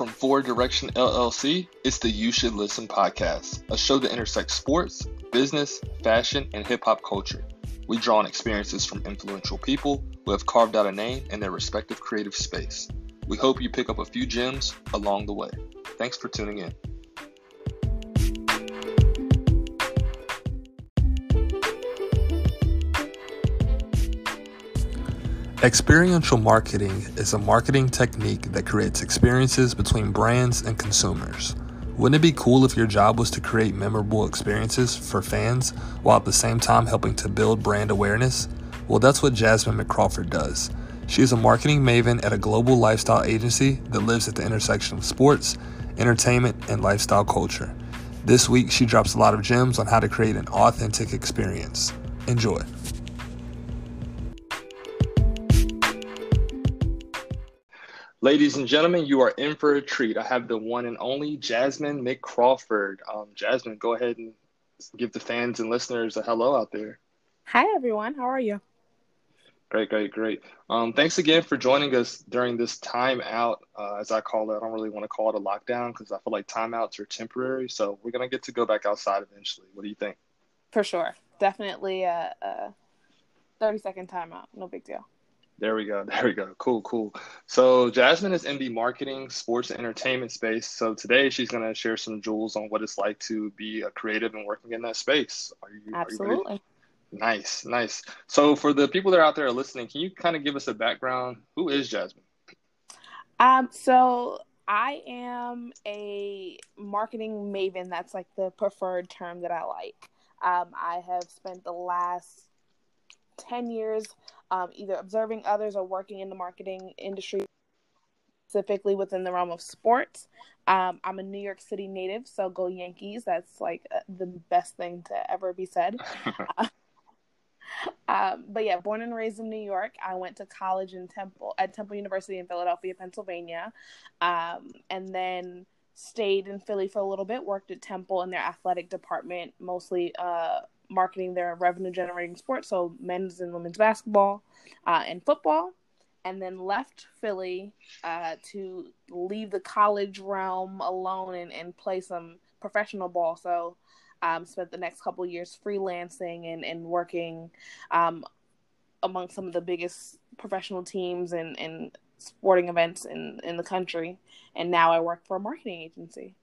From Forward Direction LLC, it's the You Should Listen podcast, a show that intersects sports, business, fashion, and hip hop culture. We draw on experiences from influential people who have carved out a name in their respective creative space. We hope you pick up a few gems along the way. Thanks for tuning in. Experiential marketing is a marketing technique that creates experiences between brands and consumers. Wouldn't it be cool if your job was to create memorable experiences for fans while at the same time helping to build brand awareness? Well, that's what Jasmine McCrawford does. She is a marketing maven at a global lifestyle agency that lives at the intersection of sports, entertainment, and lifestyle culture. This week, she drops a lot of gems on how to create an authentic experience. Enjoy. Ladies and gentlemen, you are in for a treat. I have the one and only Jasmine McCrawford. Um, Jasmine, go ahead and give the fans and listeners a hello out there. Hi, everyone. How are you? Great, great, great. Um, thanks again for joining us during this time out, uh, as I call it. I don't really want to call it a lockdown because I feel like timeouts are temporary. So we're going to get to go back outside eventually. What do you think? For sure. Definitely a, a 30 second timeout. No big deal. There we go. There we go. Cool, cool. So Jasmine is in the marketing, sports, and entertainment space. So today she's going to share some jewels on what it's like to be a creative and working in that space. Are you absolutely? Are you nice, nice. So for the people that are out there listening, can you kind of give us a background? Who is Jasmine? Um. So I am a marketing maven. That's like the preferred term that I like. Um, I have spent the last 10 years um, either observing others or working in the marketing industry, specifically within the realm of sports. Um, I'm a New York City native, so go Yankees. That's like uh, the best thing to ever be said. um, but yeah, born and raised in New York. I went to college in Temple at Temple University in Philadelphia, Pennsylvania, um, and then stayed in Philly for a little bit. Worked at Temple in their athletic department, mostly uh, marketing their revenue generating sports, so men's and women's basketball uh, and football, and then left Philly uh, to leave the college realm alone and, and play some professional ball. So um, spent the next couple years freelancing and, and working um, among some of the biggest professional teams and, and sporting events in, in the country. And now I work for a marketing agency.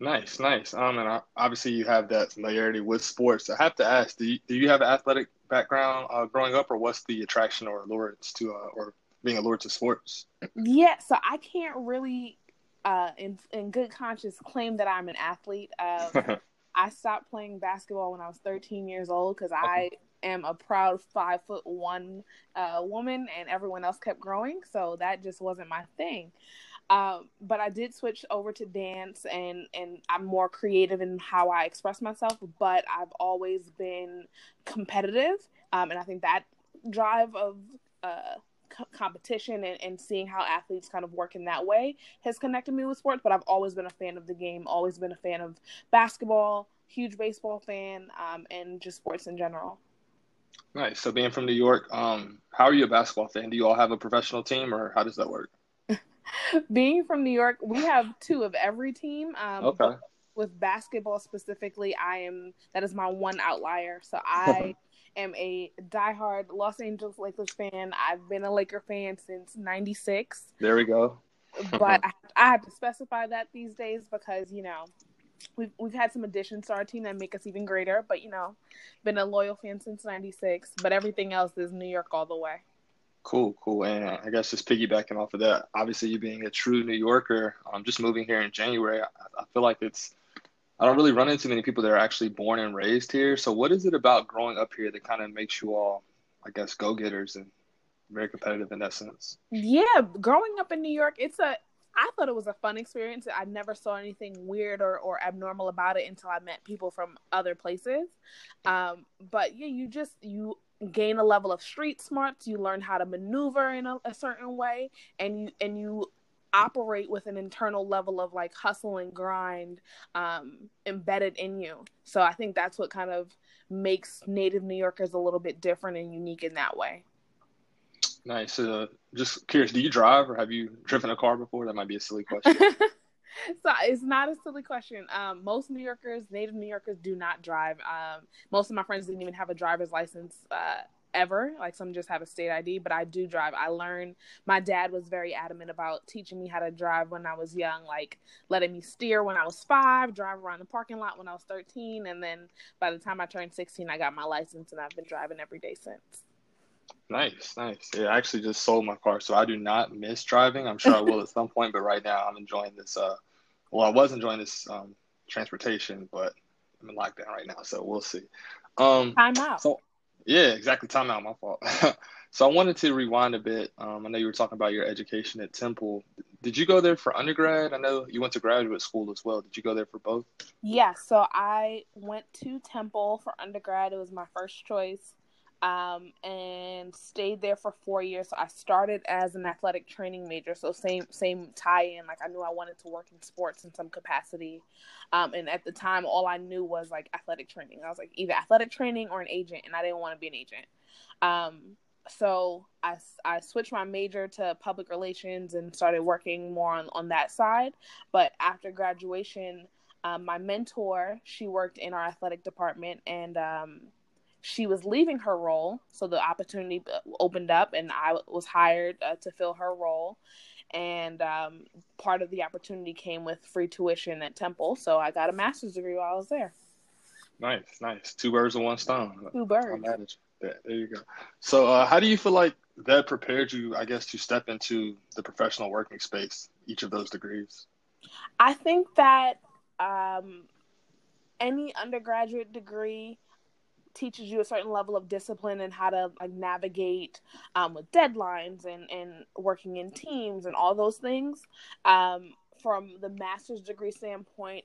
Nice, nice. Um, and obviously you have that familiarity with sports. I have to ask, do you, do you have an athletic background uh, growing up, or what's the attraction or allure to, uh, or being allured to sports? Yeah, so I can't really, uh, in in good conscience, claim that I'm an athlete. Um, I stopped playing basketball when I was 13 years old because I am a proud five foot one uh, woman, and everyone else kept growing, so that just wasn't my thing. Um, but I did switch over to dance and and I'm more creative in how I express myself. But I've always been competitive, um, and I think that drive of uh, competition and, and seeing how athletes kind of work in that way has connected me with sports. But I've always been a fan of the game, always been a fan of basketball, huge baseball fan, um, and just sports in general. Nice. So being from New York, um, how are you a basketball fan? Do you all have a professional team, or how does that work? being from New York, we have two of every team. Um, okay. With basketball specifically, I am that is my one outlier. So I am a diehard Los Angeles Lakers fan. I've been a Laker fan since '96. There we go. but I, I have to specify that these days because you know we've we've had some additions to our team that make us even greater. But you know, been a loyal fan since '96. But everything else is New York all the way. Cool, cool. And I guess just piggybacking off of that, obviously you being a true New Yorker, um, just moving here in January, I, I feel like it's I don't really run into many people that are actually born and raised here. So what is it about growing up here that kind of makes you all, I guess, go getters and very competitive in that sense? Yeah, growing up in New York, it's a I thought it was a fun experience. I never saw anything weird or, or abnormal about it until I met people from other places. Um, but yeah, you just you gain a level of street smarts you learn how to maneuver in a, a, certain way and you and you operate with an internal level of like hustle and grind um, embedded in you so i think that's what kind of makes native new yorkers a little bit different and unique in that way Nice. Uh, just curious, do you drive or have you driven a car before? That might be a silly question. so it's not a silly question. Um, most New Yorkers, native New Yorkers, do not drive. Um, most of my friends didn't even have a driver's license uh, ever. Like some just have a state ID, but I do drive. I learned. My dad was very adamant about teaching me how to drive when I was young, like letting me steer when I was five, drive around the parking lot when I was thirteen, and then by the time I turned sixteen, I got my license, and I've been driving every day since. Nice, nice. Yeah, I actually just sold my car, so I do not miss driving. I'm sure I will at some point, but right now I'm enjoying this. Uh, well, I was enjoying this um, transportation, but I'm in lockdown right now, so we'll see. Um, Time out. So, yeah, exactly. Time out. My fault. so I wanted to rewind a bit. Um, I know you were talking about your education at Temple. Did you go there for undergrad? I know you went to graduate school as well. Did you go there for both? Yeah. So I went to Temple for undergrad. It was my first choice um, and stayed there for four years. So I started as an athletic training major, so same same tie in. Like I knew I wanted to work in sports in some capacity, um, and at the time, all I knew was like athletic training. I was like either athletic training or an agent, and I didn't want to be an agent. Um, so I, I switched my major to public relations and started working more on, on that side. But after graduation, um, my mentor, she worked in our athletic department and um, she was leaving her role, so the opportunity opened up, and I was hired uh, to fill her role. And um, part of the opportunity came with free tuition at Temple, so I got a master's degree while I was there. Nice, nice. Two birds with one stone. Two birds. There, there you go. So, uh, how do you feel like that prepared you, I guess, to step into the professional working space? Each of those degrees. I think that um, any undergraduate degree teaches you a certain level of discipline and how to like navigate um, with deadlines and and working in teams and all those things. Um, from the master's degree standpoint,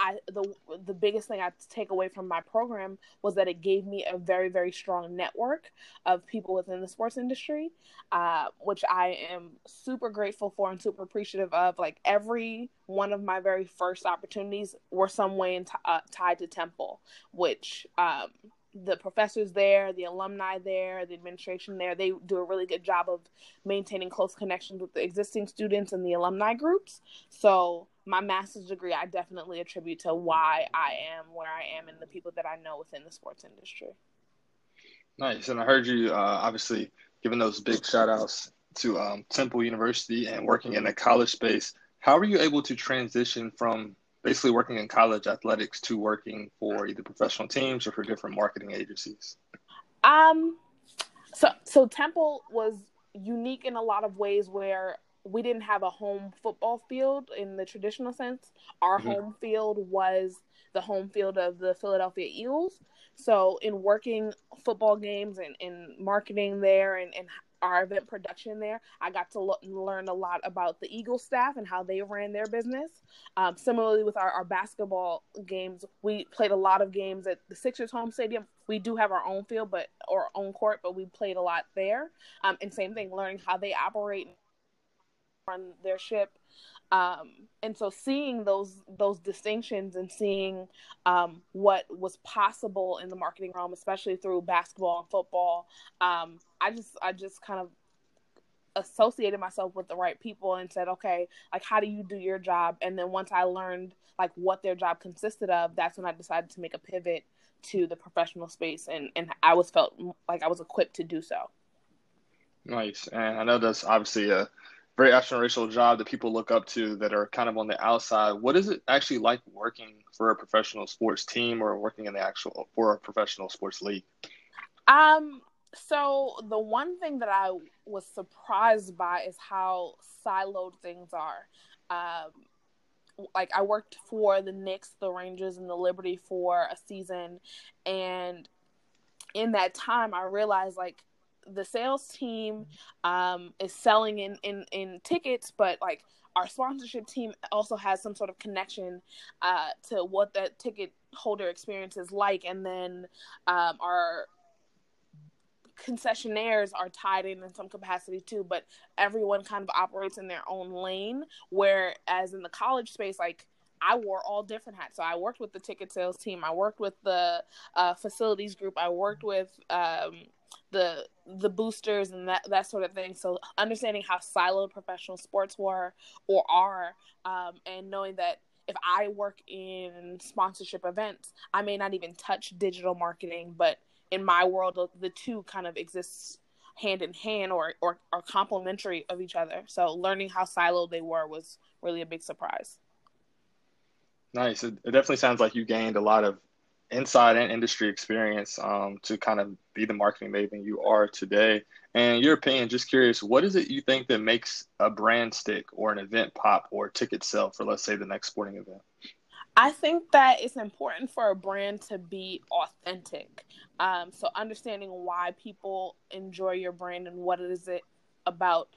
I the the biggest thing I take away from my program was that it gave me a very very strong network of people within the sports industry, uh, which I am super grateful for and super appreciative of. Like every one of my very first opportunities were some way in t- uh, tied to Temple, which um, the professors there, the alumni there, the administration there, they do a really good job of maintaining close connections with the existing students and the alumni groups. So my master's degree, I definitely attribute to why I am where I am and the people that I know within the sports industry. Nice. And I heard you uh, obviously giving those big shout outs to um, Temple University and working in the college space. How were you able to transition from basically working in college athletics to working for either professional teams or for different marketing agencies? Um, so so Temple was unique in a lot of ways where we didn't have a home football field in the traditional sense. Our mm-hmm. home field was the home field of the Philadelphia Eagles. So in working football games and, and marketing there and, and our event production there, I got to lo- learn a lot about the Eagle staff and how they ran their business. Um, similarly, with our, our basketball games, we played a lot of games at the Sixers home stadium. We do have our own field, but or own court, but we played a lot there. Um, and same thing, learning how they operate, run their ship, um, and so seeing those those distinctions and seeing um, what was possible in the marketing realm, especially through basketball and football, um, I just I just kind of associated myself with the right people and said, okay, like how do you do your job? And then once I learned like what their job consisted of, that's when I decided to make a pivot to the professional space, and and I was felt like I was equipped to do so. Nice, and I know that's obviously a very aspirational job that people look up to that are kind of on the outside. What is it actually like working for a professional sports team or working in the actual for a professional sports league? Um, so the one thing that I was surprised by is how siloed things are. Um, like I worked for the Knicks, the Rangers, and the Liberty for a season, and in that time, I realized like the sales team um, is selling in, in in tickets, but like our sponsorship team also has some sort of connection uh, to what that ticket holder experience is like, and then um, our concessionaires are tied in in some capacity too but everyone kind of operates in their own lane whereas in the college space like I wore all different hats. So I worked with the ticket sales team. I worked with the uh, facilities group. I worked with um, the the boosters and that that sort of thing. So understanding how siloed professional sports were or are, um, and knowing that if I work in sponsorship events, I may not even touch digital marketing, but in my world, the two kind of exists hand in hand or or are complementary of each other. So learning how siloed they were was really a big surprise. Nice. It, it definitely sounds like you gained a lot of inside and industry experience um, to kind of be the marketing maven you are today. And your opinion, just curious, what is it you think that makes a brand stick or an event pop or ticket sell for, let's say, the next sporting event? I think that it's important for a brand to be authentic. Um, so understanding why people enjoy your brand and what is it about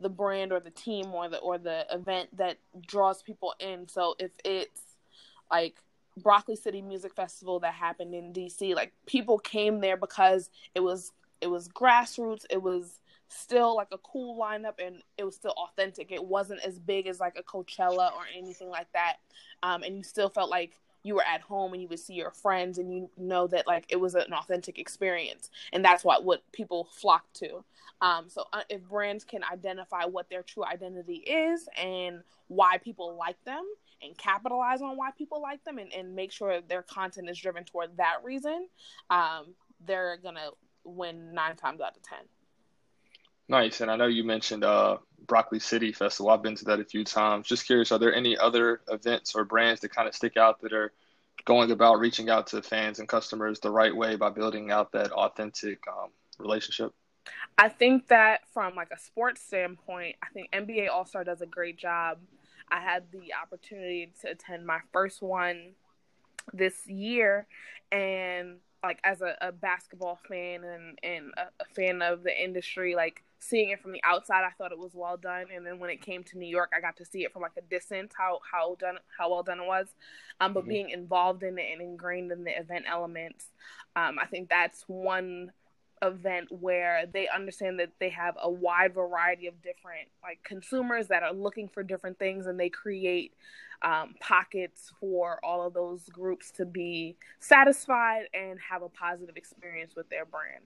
the brand or the team or the or the event that draws people in. So if it's like Broccoli City Music Festival that happened in DC. Like people came there because it was it was grassroots. It was still like a cool lineup and it was still authentic. It wasn't as big as like a Coachella or anything like that. Um, and you still felt like you were at home and you would see your friends and you know that like it was an authentic experience and that's what what people flock to um, so uh, if brands can identify what their true identity is and why people like them and capitalize on why people like them and, and make sure their content is driven toward that reason, um, they're gonna win nine times out of ten. Nice, and I know you mentioned uh, Broccoli City Festival. I've been to that a few times. Just curious, are there any other events or brands that kind of stick out that are going about reaching out to fans and customers the right way by building out that authentic um, relationship? I think that from like a sports standpoint, I think NBA All Star does a great job I had the opportunity to attend my first one this year, and like as a, a basketball fan and and a, a, fan of the industry, like seeing it from the outside, I thought it was well done. And then when it came to New York, I got to see it from like a distance how how done how well done it was. Um, but mm-hmm. being involved in it and ingrained in the event elements, um, I think that's one event where they understand that they have a wide variety of different like consumers that are looking for different things and they create um, pockets for all of those groups to be satisfied and have a positive experience with their brand.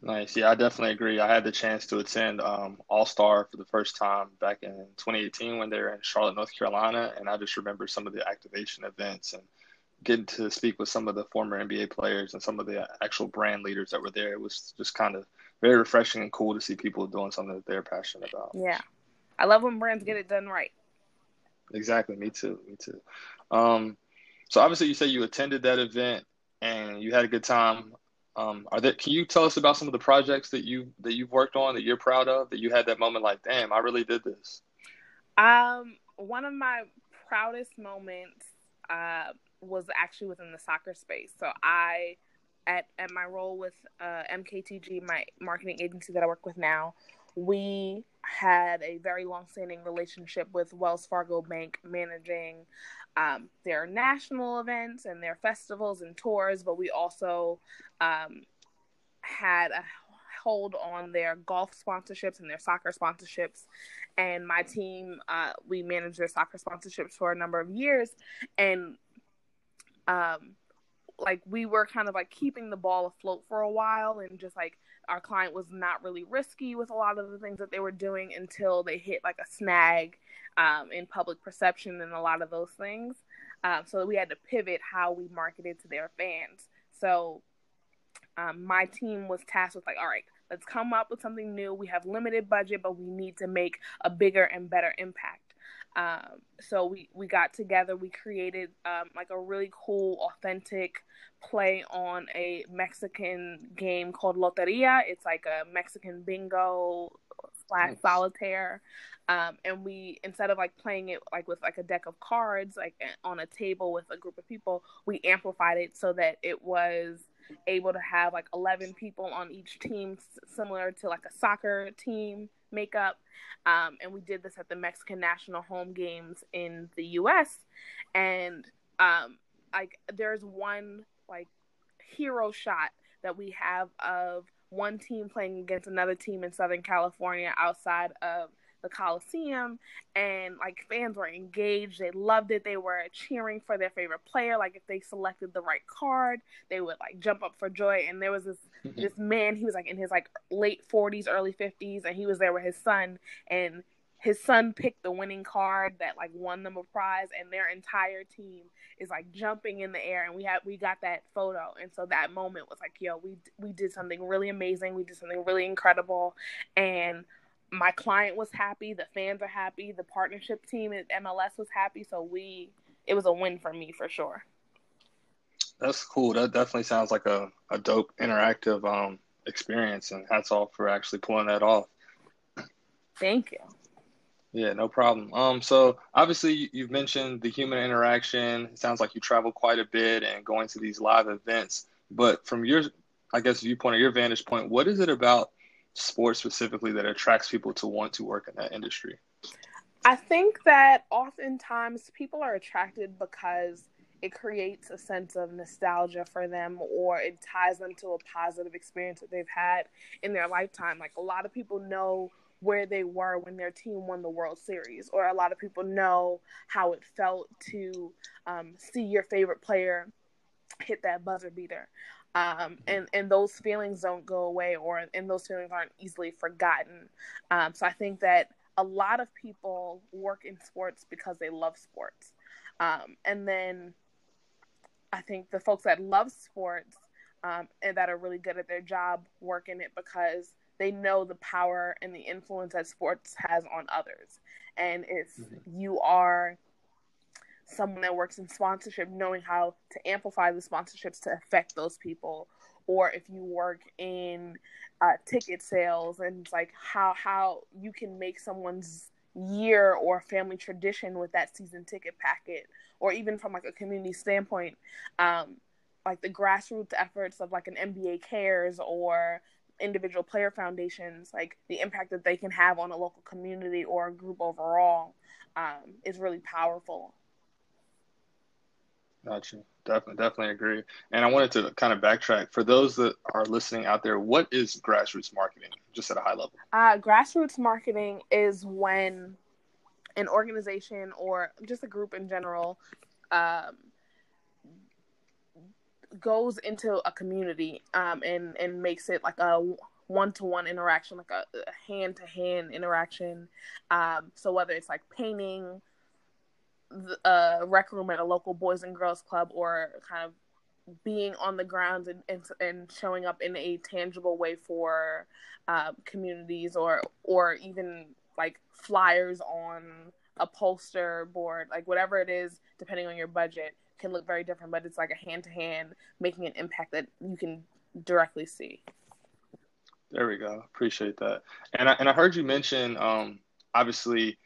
Nice. Yeah i definitely agree. I had the chance to attend um, all star for the first time back in 2018 when they were in charlotte north carolina and i just remember some of the activation events and getting to speak with some of the former NBA players and some of the actual brand leaders that were there. It was just kind of very refreshing and cool to see people doing something that they're passionate about. Yeah. I love when brands get it done right. Exactly. Me too. Me too. Um, so obviously you say you attended that event and you had a good time. Um, are there, can you tell us about some of the projects that you that you've worked on that you're proud of that you had that moment like, damn, I really did this? Um, one of my proudest moments uh, was actually within the soccer space. So I, at at my role with uh, MKTG, my marketing agency that I work with now, we had a very long-standing relationship with Wells Fargo Bank, managing um, their national events and their festivals and tours. But we also um, had a hold on their golf sponsorships and their soccer sponsorships. And my team, uh, we managed their soccer sponsorships for a number of years. And um, like we were kind of like keeping the ball afloat for a while and just like our client was not really risky with a lot of the things that they were doing until they hit like a snag um, in public perception and a lot of those things. Um, so we had to pivot how we marketed to their fans. So um, my team was tasked with like all right let's come up with something new. We have limited budget but we need to make a bigger and better impact um, so we we got together. We created um, like a really cool, authentic play on a Mexican game called Loteria. It's like a Mexican bingo slash nice. solitaire. Um, and we instead of like playing it like with like a deck of cards like on a table with a group of people we amplified it so that it was able to have like 11 people on each team similar to like a soccer team makeup. Um, and we did this at the Mexican national home games in the U.S. And um, like, there's one like hero shot that we have of one team playing against another team in Southern California outside of the Coliseum, and like fans were engaged. They loved it. They were cheering for their favorite player. Like if they selected the right card, they would like jump up for joy. And there was this this man. He was like in his like late forties, early fifties, and he was there with his son. And his son picked the winning card that like won them a prize, and their entire team is like jumping in the air. And we had we got that photo, and so that moment was like, yo, we we did something really amazing. We did something really incredible, and my client was happy, the fans are happy, the partnership team at MLS was happy. So we, it was a win for me for sure. That's cool. That definitely sounds like a, a dope interactive um, experience, and hats off for actually pulling that off. Thank you. Yeah, no problem. Um, so obviously you've mentioned the human interaction. It sounds like you travel quite a bit and going to these live events. But from your, I guess, viewpoint or your vantage point, what is it about sports specifically that attracts people to want to work in that industry? I think that oftentimes people are attracted because it creates a sense of nostalgia for them or it ties them to a positive experience that they've had in their lifetime. Like a lot of people know where they were when their team won the World Series, or a lot of people know how it felt to um, see your favorite player hit that buzzer beater um, and and those feelings don't go away, or and those feelings aren't easily forgotten. Um, so I think that a lot of people work in sports because they love sports, um, and then I think the folks that love sports um, and that are really good at their job work in it because they know the power and the influence that sports has on others, and if mm-hmm. you are someone that works in sponsorship knowing how to amplify the sponsorships to affect those people. Or if you work in uh, ticket sales and it's like how how you can make someone's year or family tradition with that season ticket packet. Or even from like a community standpoint um, like the grassroots efforts of like an nba cares or individual player foundations like the impact that they can have on a local community or a group overall um, is really powerful Gotcha. Definitely, definitely agree. And I wanted to kind of backtrack for those that are listening out there. What is grassroots marketing, just at a high level? Uh, grassroots marketing is when an organization or just a group in general um, goes into a community um, and and makes it like a one-to-one interaction, like a, hand-to-hand interaction. Um, so whether it's like painting a rec room at a local boys and girls club or kind of being on the ground and, and, and showing up in a tangible way for uh, communities or or even like flyers on a poster board like whatever it is depending on your budget can look very different but it's like a hand to hand making an impact that you can directly see. There we go. Appreciate that. And I, and I heard you mention um, obviously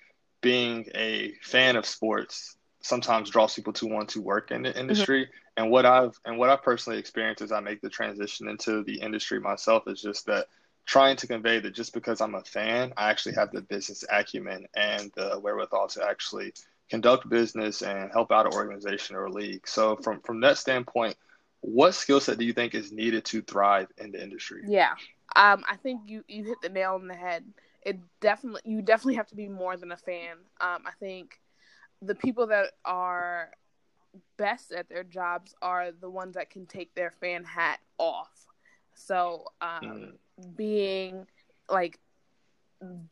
being a fan of sports sometimes draws people to want to work in the mm-hmm. industry. Mm-hmm. And what I've and what I personally experienced as I make the transition into the industry myself is just that trying to convey that just because I'm a fan, I actually have the business acumen and the wherewithal to actually conduct business and help out an organization or a league. So from from that standpoint, what skill set do you think is needed to thrive in the industry? Yeah. Um, I think you, you hit the nail on the head it definitely you definitely have to be more than a fan. Um, I think the people that are best at their jobs are the ones that can take their fan hat off. So um, mm. being like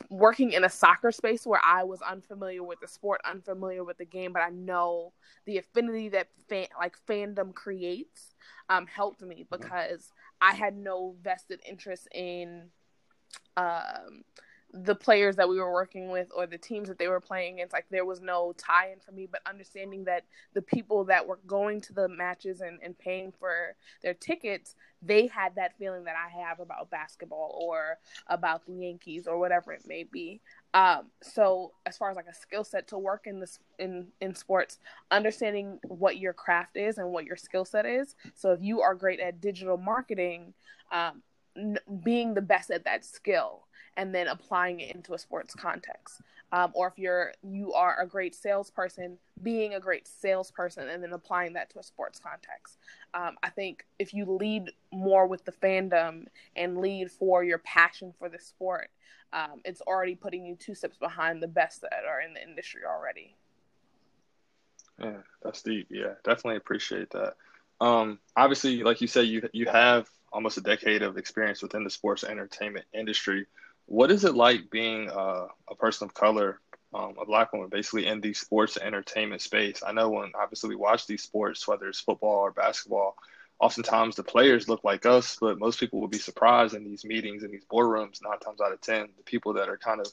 working in a soccer space where I was unfamiliar with the sport, unfamiliar with the game, but I know the affinity that fan like fandom creates um, helped me mm-hmm. because I had no vested interest in um, the players that we were working with or the teams that they were playing against like there was no tie in for me but understanding that the people that were going to the matches and, and paying for their tickets they had that feeling that i have about basketball or about the yankees or whatever it may be. Um, so as far as like a skill set to work in this in in sports understanding what your craft is and what your skill set is. So if you are great at digital marketing um, being the best at that skill and then applying it into a sports context. Um, or if you're you are a great salesperson, being a great salesperson and then applying that to a sports context. Um, I think if you lead more with the fandom and lead for your passion for the sport, um, it's already putting you two steps behind the best that are in the industry already. Yeah, that's deep. Yeah, definitely appreciate that. Um, obviously, like you said, you you have almost a decade of experience within the sports entertainment industry. What is it like being uh, a person of color, um, a black woman, basically in the sports entertainment space? I know when obviously we watch these sports, whether it's football or basketball, oftentimes the players look like us, but most people will be surprised in these meetings in these boardrooms. Nine times out of ten, the people that are kind of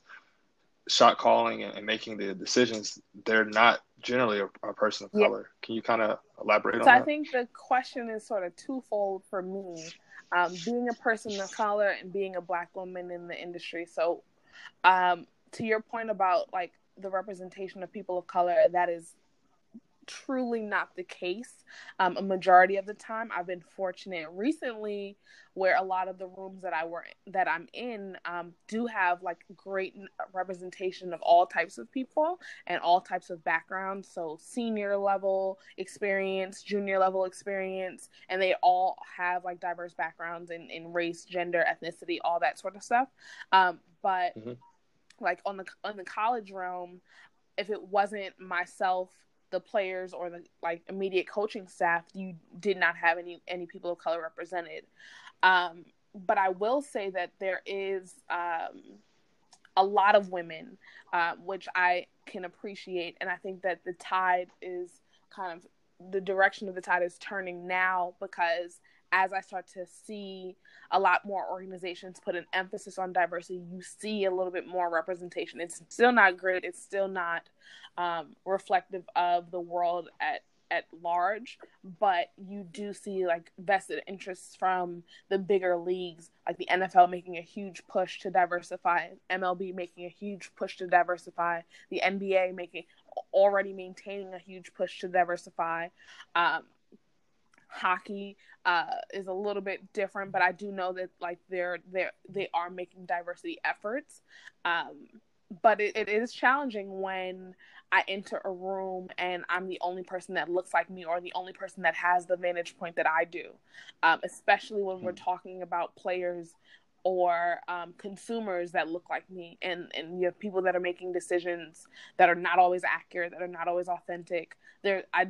shot calling and, and making the decisions, they're not generally a, a person of yeah. color. Can you kind of elaborate so on that? I think the question is sort of twofold for me. Um, being a person of color and being a black woman in the industry. So, um, to your point about like the representation of people of color, that is truly not the case. Um, a majority of the time, I've been fortunate recently where a lot of the rooms that I were that I'm in um, do have like great representation of all types of people and all types of backgrounds. So senior level experience, junior level experience, and they all have like diverse backgrounds in, in race, gender, ethnicity, all that sort of stuff. Um, but mm-hmm. like on the on the college realm, if it wasn't myself the players or the like immediate coaching staff, you did not have any any people of color represented. Um, but I will say that there is um, a lot of women, uh, which I can appreciate, and I think that the tide is kind of the direction of the tide is turning now because as I start to see a lot more organizations put an emphasis on diversity, you see a little bit more representation. It's still not great. It's still not um, reflective of the world at at large, but you do see like vested interests from the bigger leagues, like the NFL making a huge push to diversify, MLB making a huge push to diversify, the NBA making already maintaining a huge push to diversify. Um, hockey uh, is a little bit different, but I do know that like they're they they are making diversity efforts. Um, but it, it is challenging when I enter a room and I'm the only person that looks like me or the only person that has the vantage point that I do, um, especially when we're hmm. talking about players or um, consumers that look like me and and you have people that are making decisions that are not always accurate that are not always authentic there i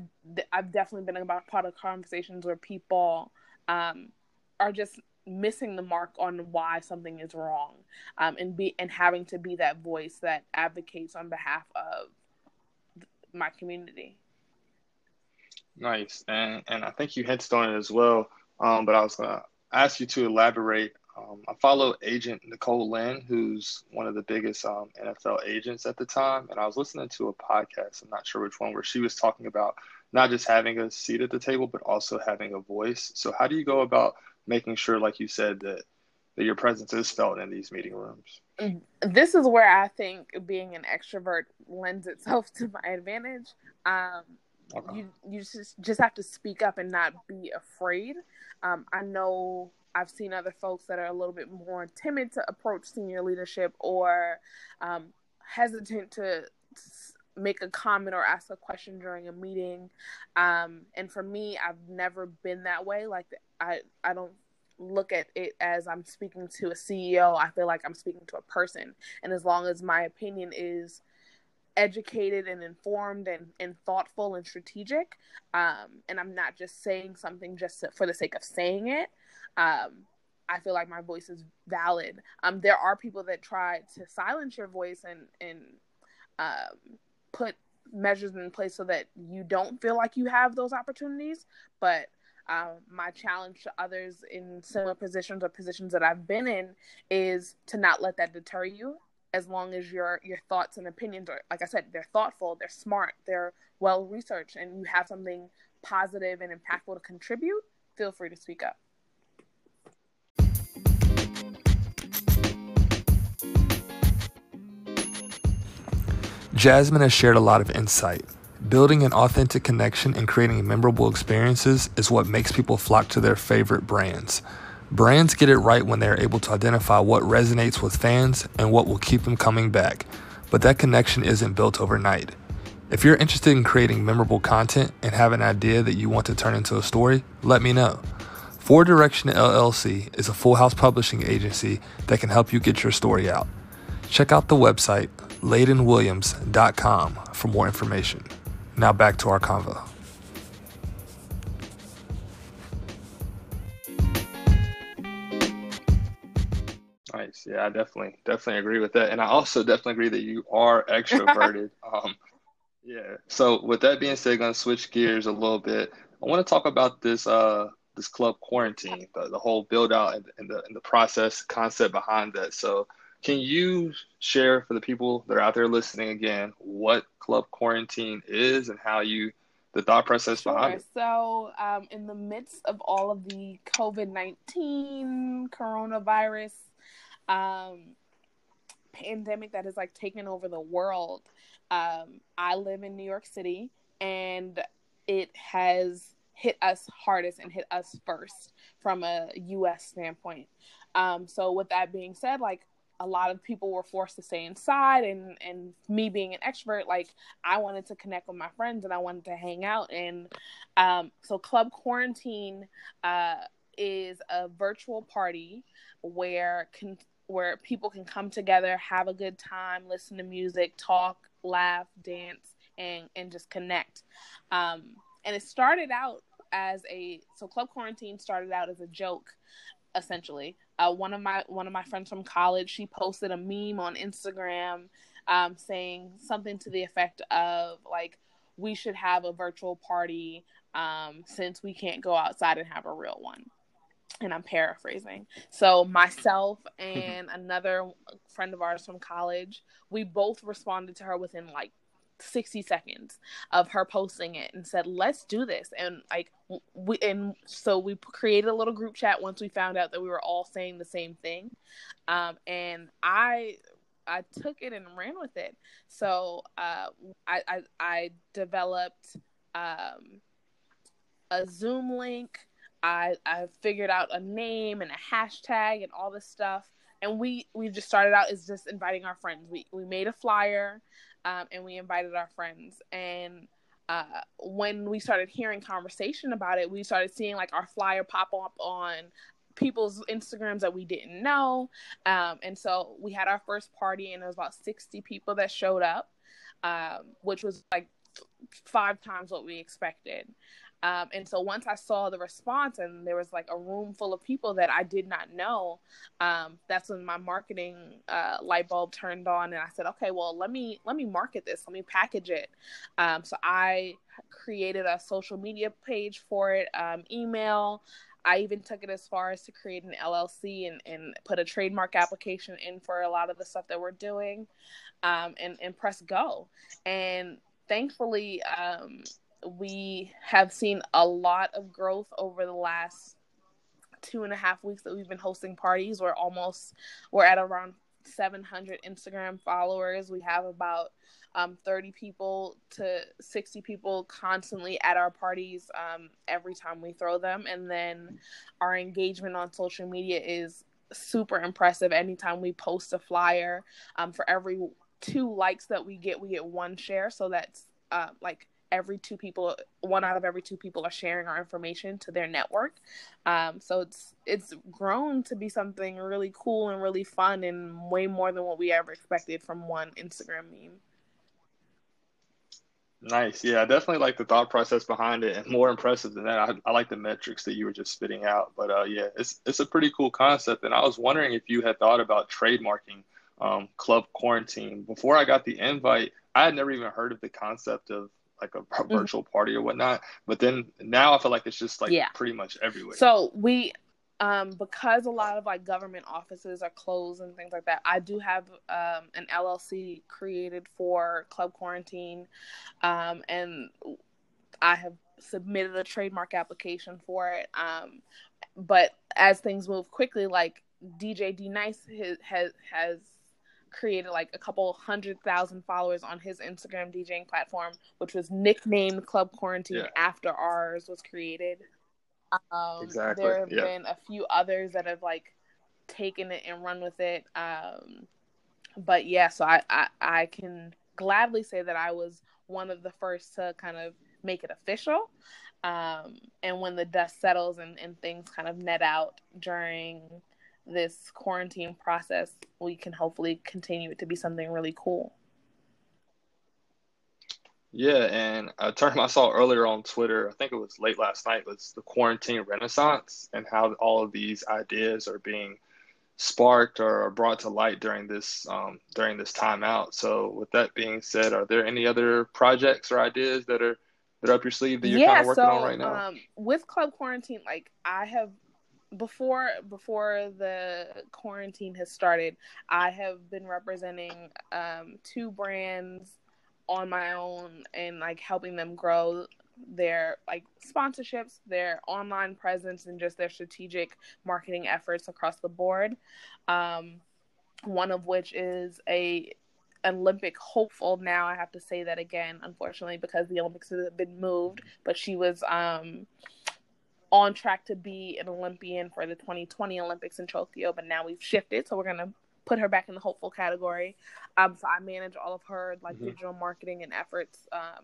i've definitely been about part of conversations where people um, are just missing the mark on why something is wrong um, and be and having to be that voice that advocates on behalf of my community. Nice. And and i think you hinted on it as well um, but i was to ask you to elaborate um, I follow agent Nicole Lynn, who's one of the biggest um, NFL agents at the time. And I was listening to a podcast, I'm not sure which one, where she was talking about not just having a seat at the table, but also having a voice. So, how do you go about making sure, like you said, that, that your presence is felt in these meeting rooms? This is where I think being an extrovert lends itself to my advantage. Um, okay. You you just just have to speak up and not be afraid. Um, I know I've seen other folks that are a little bit more timid to approach senior leadership or um, hesitant to make a comment or ask a question during a meeting. Um, and for me, I've never been that way. Like I, I don't look at it as I'm speaking to a CEO. I feel like I'm speaking to a person. And as long as my opinion is educated and informed and, and thoughtful and strategic, um, and I'm not just saying something just for the sake of saying it, um, I feel like my voice is valid. Um, there are people that try to silence your voice and and um, put measures in place so that you don't feel like you have those opportunities. But um, my challenge to others in similar positions or positions that I've been in is to not let that deter you. As long as your your thoughts and opinions are, like I said, they're thoughtful, they're smart, they're well researched, and you have something positive and impactful to contribute. Feel free to speak up. Jasmine has shared a lot of insight. Building an authentic connection and creating memorable experiences is what makes people flock to their favorite brands. Brands get it right when they are able to identify what resonates with fans and what will keep them coming back, but that connection isn't built overnight. If you're interested in creating memorable content and have an idea that you want to turn into a story, let me know. Four Direction LLC is a full house publishing agency that can help you get your story out. Check out the website laydenwilliams.com for more information. Now back to our convo. Nice. Yeah, I definitely definitely agree with that. And I also definitely agree that you are extroverted. um yeah. So with that being said, gonna switch gears a little bit. I want to talk about this uh this club quarantine, the, the whole build out and, and the and the process concept behind that. So can you share for the people that are out there listening again what club quarantine is and how you the thought process sure. behind it? So, um, in the midst of all of the COVID nineteen coronavirus um, pandemic that has like taken over the world, um, I live in New York City, and it has hit us hardest and hit us first from a U.S. standpoint. Um, so, with that being said, like a lot of people were forced to stay inside and and me being an extrovert like i wanted to connect with my friends and i wanted to hang out and um, so club quarantine uh, is a virtual party where can where people can come together have a good time listen to music talk laugh dance and and just connect um, and it started out as a so club quarantine started out as a joke essentially. Uh, one of my one of my friends from college, she posted a meme on Instagram um, saying something to the effect of like, "We should have a virtual party um, since we can't go outside and have a real one." And I'm paraphrasing. So myself and another friend of ours from college, we both responded to her within like 60 seconds of her posting it and said let's do this. And like we and so we created a little group chat once we found out that we were all saying the same thing. Um, and i i took it and ran with it. So uh, I, I, I developed um, a zoom link. I i figured out a name and a hashtag and all this stuff. And we we just started out as just inviting our friends. We we made a flyer um, and we invited our friends. And uh, when we started hearing conversation about it, we started seeing like our flyer pop up on people's Instagrams that we didn't know. Um, and so we had our first party, and there was about 60 people that showed up, um, which was like five times what we expected. Um, and so once I saw the response and there was like a room full of people that I did not know, um, that's when my marketing uh, light bulb turned on, and I said, okay, well let me let me market this, let me package it. Um, so I created a social media page for it, um, email. I even took it as far as to create an LLC and, and put a trademark application in for a lot of the stuff that we're doing, um, and and press go. And thankfully, um, we have seen a lot of growth over the last two and a half weeks that we've been hosting parties. We're almost we're at around 700 Instagram followers. We have about um, 30 people to 60 people constantly at our parties um, every time we throw them, and then our engagement on social media is super impressive. Anytime we post a flyer, um, for every two likes that we get, we get one share. So that's uh, like every two people one out of every two people are sharing our information to their network. Um, so it's it's grown to be something really cool and really fun and way more than what we ever expected from one instagram meme. Nice. Yeah i definitely like the thought process behind it and more impressive than that. I, I like the metrics that you were just spitting out but uh, yeah it's, it's a pretty cool concept. And i was wondering if you had thought about trademarking um, club quarantine. Before i got the invite i had never even heard of the concept of like a, a mm-hmm. virtual mm-hmm. party or whatnot. But then now I feel like it's just like yeah. pretty much everywhere. So we um, because a lot of like government offices are closed and things like that, I do have um, an LLC created for Club Quarantine, um, and I have submitted a trademark application for it. Um, but as things move quickly, like DJ D Nice has, has created like a couple hundred thousand followers on his Instagram DJing platform, which was nicknamed Club Quarantine yeah. after ours was created. Um, exactly. There have yeah. been a few others that have like taken it and run with it. Um, but yeah, so I, I I can gladly say that I was one of the first to kind of make it official. Um, and when the dust settles and, and things kind of net out during this quarantine process, we can hopefully continue it to be something really cool. Yeah, and a term I saw earlier on Twitter, I think it was late last night, was the quarantine renaissance and how all of these ideas are being sparked or brought to light during this um, during this time out. So, with that being said, are there any other projects or ideas that are that are up your sleeve that you're yeah, kind of working so, on right now? Um, with Club Quarantine, like I have before before the quarantine has started, I have been representing um, two brands on my own and like helping them grow their like sponsorships, their online presence, and just their strategic marketing efforts across the board. Um, one of which is a Olympic hopeful. Now I have to say that again, unfortunately, because the Olympics have been moved. But she was um, on track to be an Olympian for the 2020 Olympics in Tokyo, but now we've shifted, so we're gonna put her back in the hopeful category. Um, so I manage all of her like mm-hmm. digital marketing and efforts um,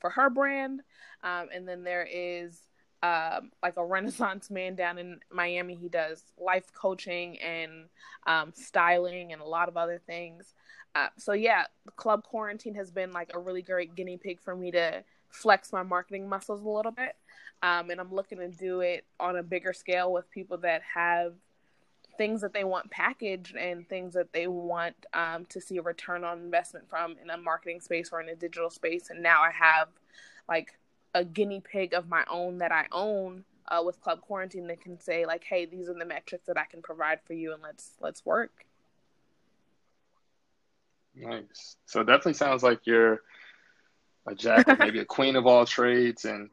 for her brand, um, and then there is um, like a Renaissance man down in Miami. He does life coaching and um, styling and a lot of other things. Uh, so yeah, Club Quarantine has been like a really great guinea pig for me to flex my marketing muscles a little bit. Um, and I'm looking to do it on a bigger scale with people that have things that they want packaged and things that they want um, to see a return on investment from in a marketing space or in a digital space. And now I have like a guinea pig of my own that I own uh, with Club Quarantine that can say like, "Hey, these are the metrics that I can provide for you, and let's let's work." Nice. So it definitely sounds like you're a jack, maybe a queen of all trades, and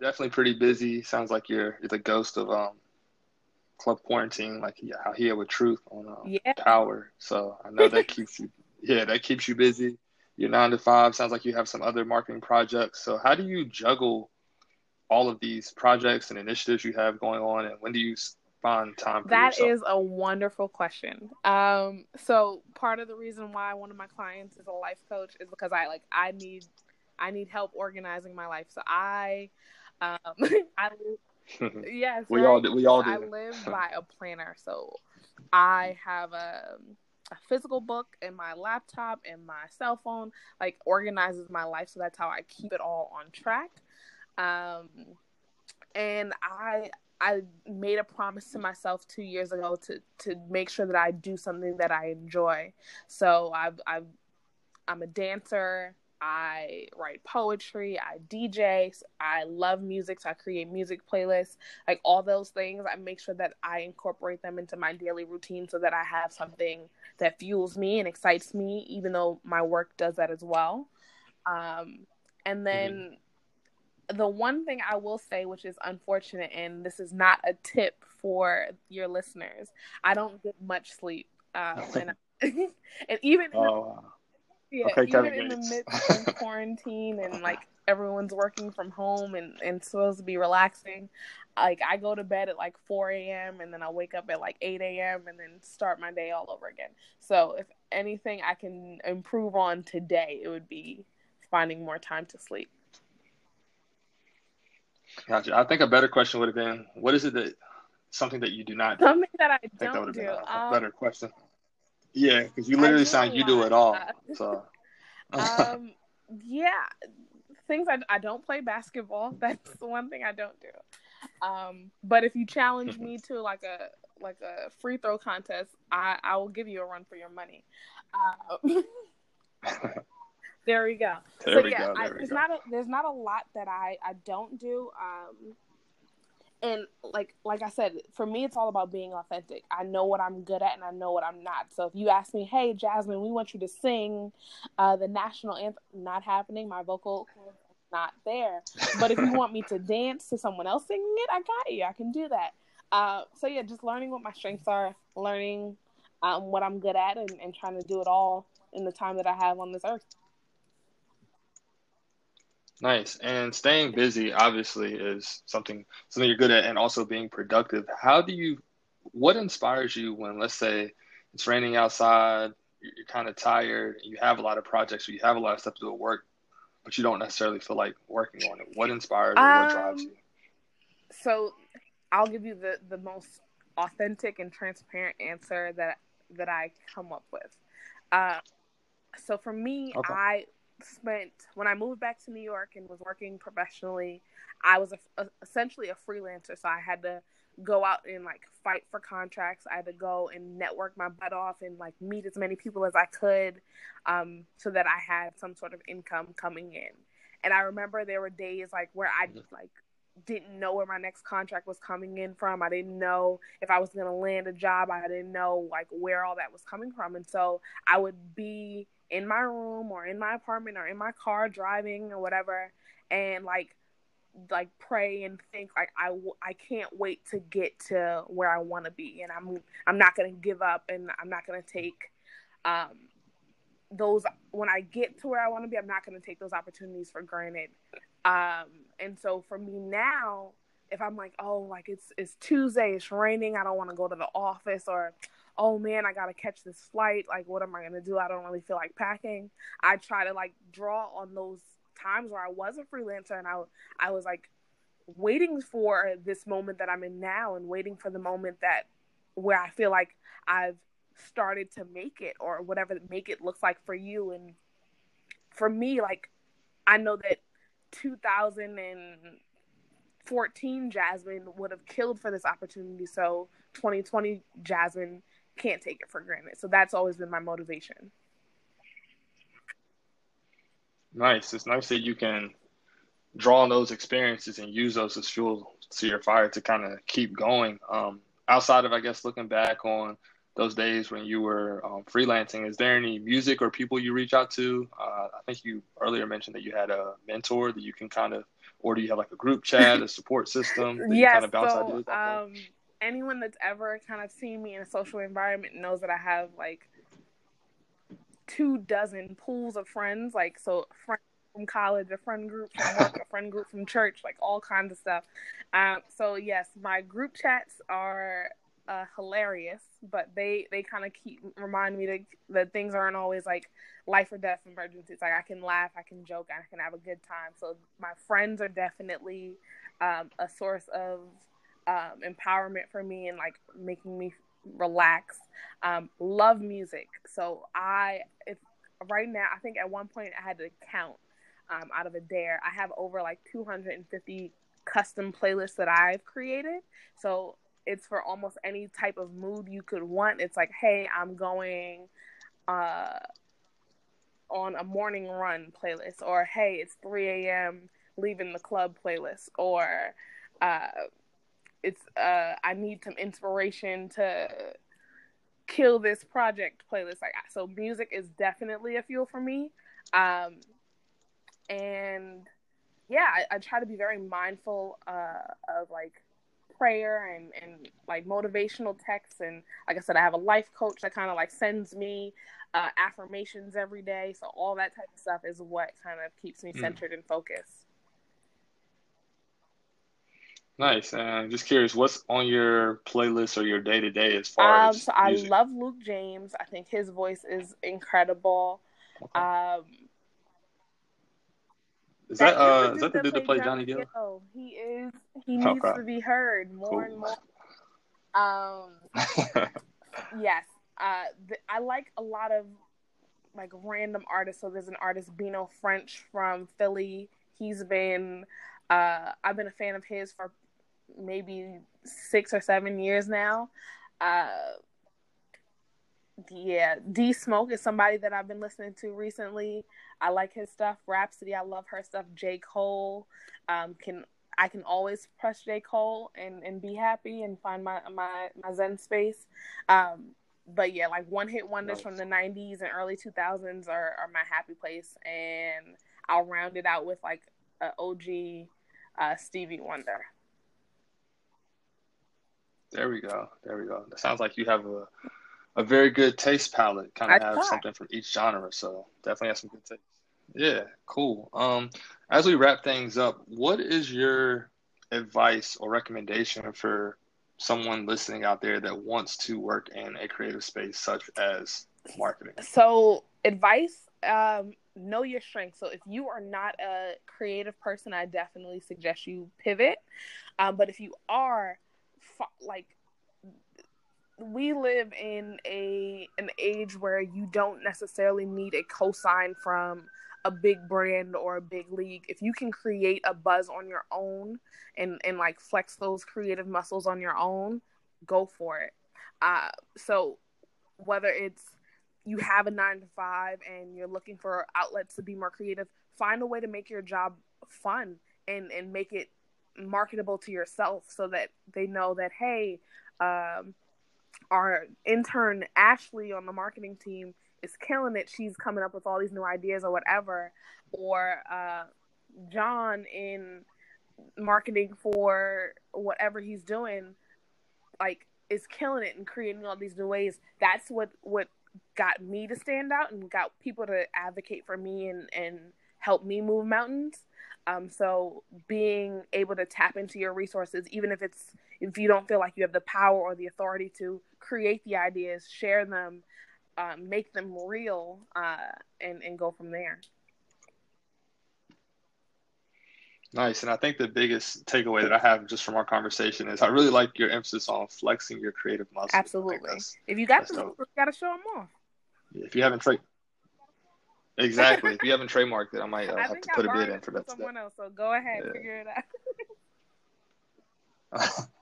definitely pretty busy. Sounds like you're, you're the ghost of um Club Quarantine, like how he had with Truth on um, yeah. Power. So I know that keeps you, yeah, that keeps you busy. You're nine to five. Sounds like you have some other marketing projects. So how do you juggle all of these projects and initiatives you have going on, and when do you find time? That yourself? is a wonderful question. Um, so part of the reason why one of my clients is a life coach is because I like I need I need help organizing my life. So I um, I yes, we right? all do. We all do. I live by a planner, so I have a, a physical book in my laptop and my cell phone. Like organizes my life, so that's how I keep it all on track. Um, and I I made a promise to myself two years ago to to make sure that I do something that I enjoy. So I've I've I'm a dancer. I write poetry, I DJ, I love music, so I create music playlists, like all those things. I make sure that I incorporate them into my daily routine so that I have something that fuels me and excites me, even though my work does that as well. Um, and then mm-hmm. the one thing I will say, which is unfortunate, and this is not a tip for your listeners, I don't get much sleep. Um, and, and even oh, yeah, okay, even in the midst of quarantine and like everyone's working from home and, and supposed to be relaxing, like I go to bed at like 4 a.m. and then I wake up at like 8 a.m. and then start my day all over again. So if anything I can improve on today, it would be finding more time to sleep. Gotcha. I think a better question would have been, what is it that something that you do not do? Something that I, I think that don't would have do. been a, a Um, better question. Yeah, because you literally sound you do it all. So um, yeah, things I, I don't play basketball. That's the one thing I don't do. Um, but if you challenge me to like a like a free throw contest, I I will give you a run for your money. Uh, there we go. there so we yeah, go. I, there's go. not a there's not a lot that I I don't do. Um, and like like I said, for me, it's all about being authentic. I know what I'm good at, and I know what I'm not. So if you ask me, "Hey, Jasmine, we want you to sing uh, the national anthem," not happening. My vocal not there. But if you want me to dance to someone else singing it, I got you. I can do that. Uh, so yeah, just learning what my strengths are, learning um, what I'm good at, and, and trying to do it all in the time that I have on this earth. Nice. And staying busy obviously is something something you're good at and also being productive. How do you what inspires you when let's say it's raining outside, you're, kind of tired, you have a lot of projects or you have a lot of stuff to do at work, but you don't necessarily feel like working on it. What inspires or what drives Um, you? so I'll give you the the most authentic and transparent answer that that I come up with. Uh, so for me, Okay. I spent when I moved back to New York and was working professionally. I was a, a, essentially a freelancer, so I had to go out and like fight for contracts. I had to go and network my butt off and like meet as many people as I could, um, so that I had some sort of income coming in. And I remember there were days like where I like didn't know where my next contract was coming in from. I didn't know if I was going to land a job. I didn't know like where all that was coming from. And so I would be in my room or in my apartment or in my car driving or whatever and like like pray and think like I, I can't wait to get to where I want to be and I'm I'm not going to give up and I'm not going to take um those when I get to where I want to be I'm not going to take those opportunities for granted um and so for me now if I'm like oh like it's it's Tuesday it's raining I don't want to go to the office or oh man I got to catch this flight like what am I to do? I don't really feel like packing. I try to like draw on those times where I was a freelancer and I I was like waiting for this moment that I'm in now and waiting for the moment that where I feel like I've started to make it or whatever make it looks like for you. And for me like I know that 2014 Jasmine would have killed for this opportunity so 2020 Jasmine can't take it for granted so that's always been my motivation Nice. It's nice that you can draw on those experiences and use those as fuel to your fire to kind of keep going. Um, outside of, I guess, looking back on those days when you were um, freelancing, is there any music or people you reach out to? Uh, I think you earlier mentioned that you had a mentor that you can kind of, or do you have like a group chat, a support system that you yes kind of bounce so ideas um anyone that's ever kind of seen me in a social environment knows that I have like two dozen pools of friends like so friends from college a friend group from work a friend group from church like all kinds of stuff um so yes my group chats are uh, hilarious but they they kind of keep remind me that that things aren't always like life or death emergencies. Like i can laugh i can joke i can have a good time. So my friends are definitely um, a source of um, empowerment for me and like making me relax. Um, love music. So i if right now i think at one point i had to count um, out of a dare. I have over like 250 custom playlists that i've created. So it's for almost any type of mood you could want. It's like hey i'm going uh, on a morning run playlist or hey it's 3 a.m leaving the club playlist or uh, it's uh, i need some inspiration to kill this project playlist. Like so music is definitely a fuel for me. Um and yeah I, I try to be very mindful uh of like prayer and and like motivational texts and like i said i have a life coach that kind of like sends me uh affirmations every day so all that type of stuff is what kind of keeps me Mm. centered and focused Nice. And just curious, what's on your playlist or your day to day as far um as so i music? love luke james i think his voice is incredible Okay. um Is that That uh is that the dude that played Johnny Gill? Gill. He is. He needs Okay. to be heard more and more. Um. Yes. Uh. th- I like a lot of like random artists. So there's an artist Bino French from Philly. He's been. Uh. I've been a fan of his for maybe six or seven years now. Uh. Yeah, D Smoke is somebody that I've been listening to recently. I like his stuff. Rapsody, I love her stuff. J. Cole, um, can I can always press J. Cole and, and be happy and find my my, my Zen space. Um, but yeah, like one hit wonders Nice. from the '90s and early 2000s are, are my happy place, and I'll round it out with like a OG uh, Stevie Wonder. There we go. There we go. That sounds like you have a a very good taste palette. Kind I of have try. something from each genre. So definitely have some good taste. Yeah, cool. Um, as we wrap things up, what is your advice or recommendation for someone listening out there that wants to work in a creative space such as marketing? So, advice um, know your strengths. So, if you are not a creative person, I definitely suggest you pivot. Um, but if you are, like, we live in a an age where you don't necessarily need a cosign from a big brand or a big league. If you can create a buzz on your own and and like flex those creative muscles on your own, go for it. Uh, so whether it's you have a nine to five and you're looking for outlets to be more creative, find a way to make your job fun and and make it marketable to yourself so that they know that hey um, our intern Ashley on the marketing team is killing it. She's coming up with all these new ideas or whatever. Or uh, John in marketing for whatever he's doing, like is killing it and creating all these new ways. That's what what got me to stand out and got people to advocate for me and and help me move mountains. Um, so being able to tap into your resources, even if it's if you don't feel like you have the power or the authority to create the ideas, share them, um, make them real, uh, and and go from there. Nice, and I think the biggest takeaway that I have just from our conversation is I really like your emphasis on flexing your creative muscles. Absolutely. If you got them, you got to show them off. If you haven't tra- exactly, if you haven't trademarked it, I might uh, I have to put a bid in for that. Someone else, so go ahead, yeah. figure it out.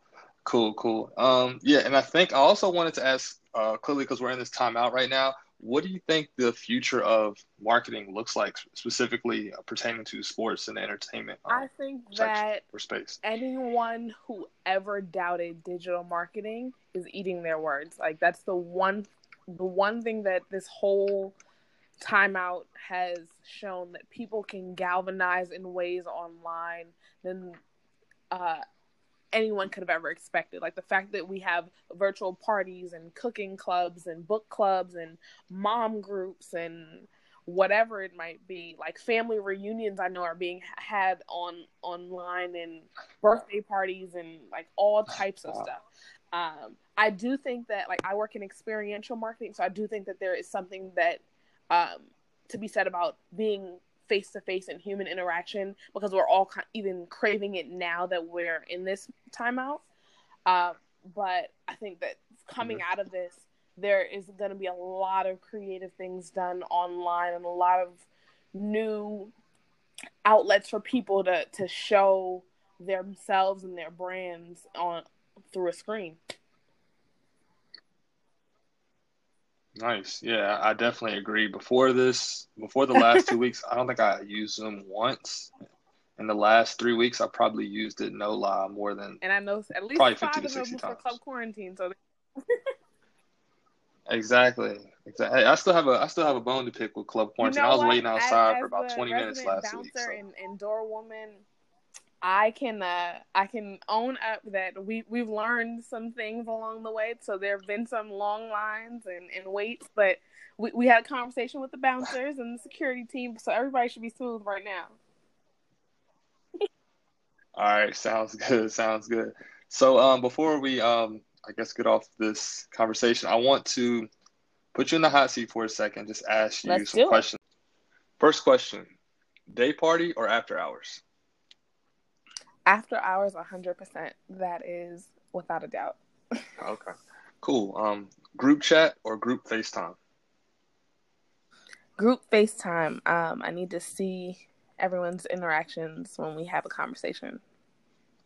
cool, cool. Um, yeah, and I think I also wanted to ask uh, clearly because we're in this timeout right now. What do you think the future of marketing looks like, specifically uh, pertaining to sports and entertainment? Um, I think that for space, anyone who ever doubted digital marketing is eating their words. Like that's the one, the one thing that this whole timeout has shown that people can galvanize in ways online than uh, anyone could have ever expected. Like the fact that we have virtual parties and cooking clubs and book clubs and mom groups and whatever it might be. Like family reunions I know are being had on online and birthday parties and like all types of stuff. Um, I do think that like I work in experiential marketing, so I do think that there is something that um, to be said about being face to face and human interaction because we're all even craving it now that we're in this timeout. Uh, but I think that coming mm-hmm. out of this, there is going to be a lot of creative things done online and a lot of new outlets for people to to show themselves and their brands on through a screen. Nice. Yeah, I definitely agree. Before this, before the last two weeks, I don't think I used Zoom once. In the last three weeks, I probably used it no lie more than and I know at least probably fifty to sixty times. For club quarantine, so. exactly. Exactly. I still have a I still have a bone to pick with club quarantine. You know I was what? waiting outside as, for about twenty minutes last week. So. And, and door woman, I can uh, I can own up that we we've learned some things along the way. So there have been some long lines and, and waits, but we, we had a conversation with the bouncers and the security team, so everybody should be smooth right now. All right, sounds good. Sounds good. So um, before we um, I guess get off this conversation, I want to put you in the hot seat for a second. Just ask you Let's some questions. First question: Day party or after hours? After hours, 100%. That is without a doubt. okay. Cool. Um, group chat or group FaceTime? Group FaceTime. Um, I need to see everyone's interactions when we have a conversation.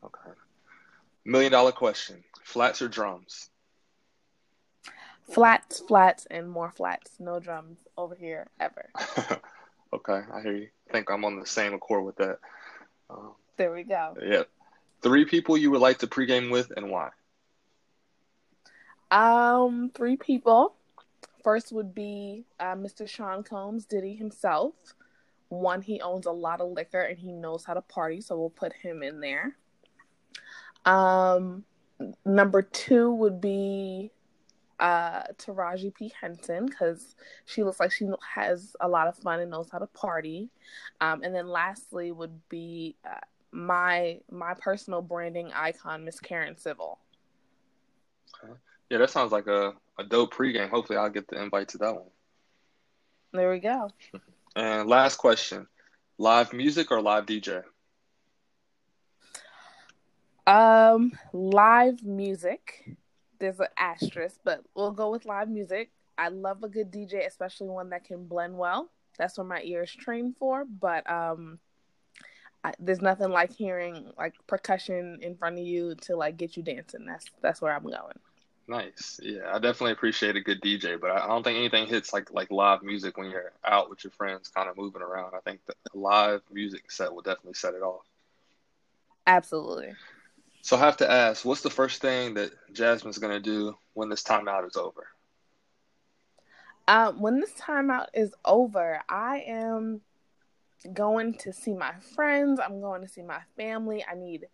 Okay. Million dollar question flats or drums? Flats, flats, and more flats. No drums over here ever. okay, I hear you. I think I'm on the same accord with that. Um, there we go. Yeah. Three people you would like to pregame with and why? Um, three people. First would be uh, Mr. Sean Combs, Diddy himself. One, he owns a lot of liquor and he knows how to party, so we'll put him in there. Um, number two would be uh, Taraji P. Henson because she looks like she has a lot of fun and knows how to party. Um, and then lastly would be uh, my my personal branding icon, Miss Karen Civil. Okay. Yeah, that sounds like a, a dope pregame. Hopefully, I'll get the invite to that one. There we go. And last question live music or live DJ? Um, live music there's an asterisk, but we'll go with live music. I love a good DJ, especially one that can blend well. That's what my ears trained for. But um, I, there's nothing like hearing like percussion in front of you to like get you dancing. That's that's where I'm going. Nice. Yeah, I definitely appreciate a good DJ, but I don't think anything hits like like live music when you're out with your friends, kind of moving around. I think the live music set will definitely set it off. Absolutely. So I have to ask, what's the first thing that Jasmine's going to do when this timeout is over? Um, when this timeout is over, I am going to see my friends. I'm going to see my family. I need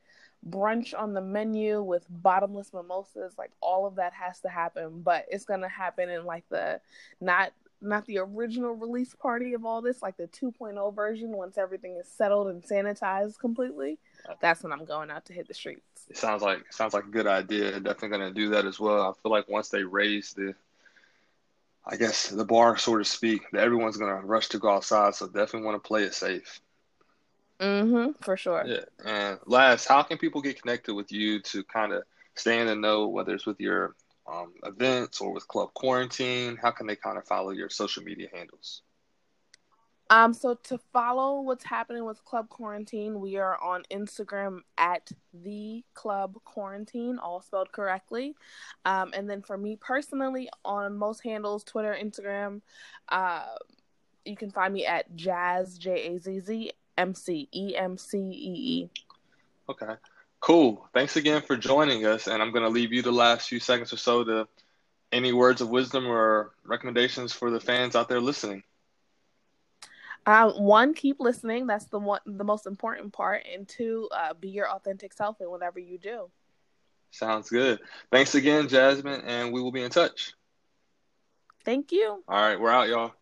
brunch on the menu with bottomless mimosas. Like all of that has to happen, but it's gonna happen in like the not not the original release party of all this, like the 2.0 version once everything is settled and sanitized completely that's when I'm going out to hit the streets. It sounds like sounds like a good idea. Definitely going to do that as well. I feel like once they raise the, I guess the bar, so to speak, that everyone's going to rush to go outside. So definitely want to play it safe. Mm-hmm. For sure. Yeah. And last, how can people get connected with you to kind of stay in the know, whether it's with your um, events or with Club Quarantine? How can they kind of follow your social media handles? Um, so to follow what's happening with Club Quarantine, we are on Instagram at the Club Quarantine, all spelled correctly. Um, and then for me personally, on most handles, Twitter, Instagram, uh, you can find me at Jazz J A Z Z M C E M C E E. Okay, cool. Thanks again for joining us, and I'm gonna leave you the last few seconds or so to any words of wisdom or recommendations for the fans out there listening. Um, one, keep listening. That's the one, the most important part. And two, uh, be your authentic self in whatever you do. Sounds good. Thanks again, Jasmine, and we will be in touch. Thank you. All right, we're out, y'all.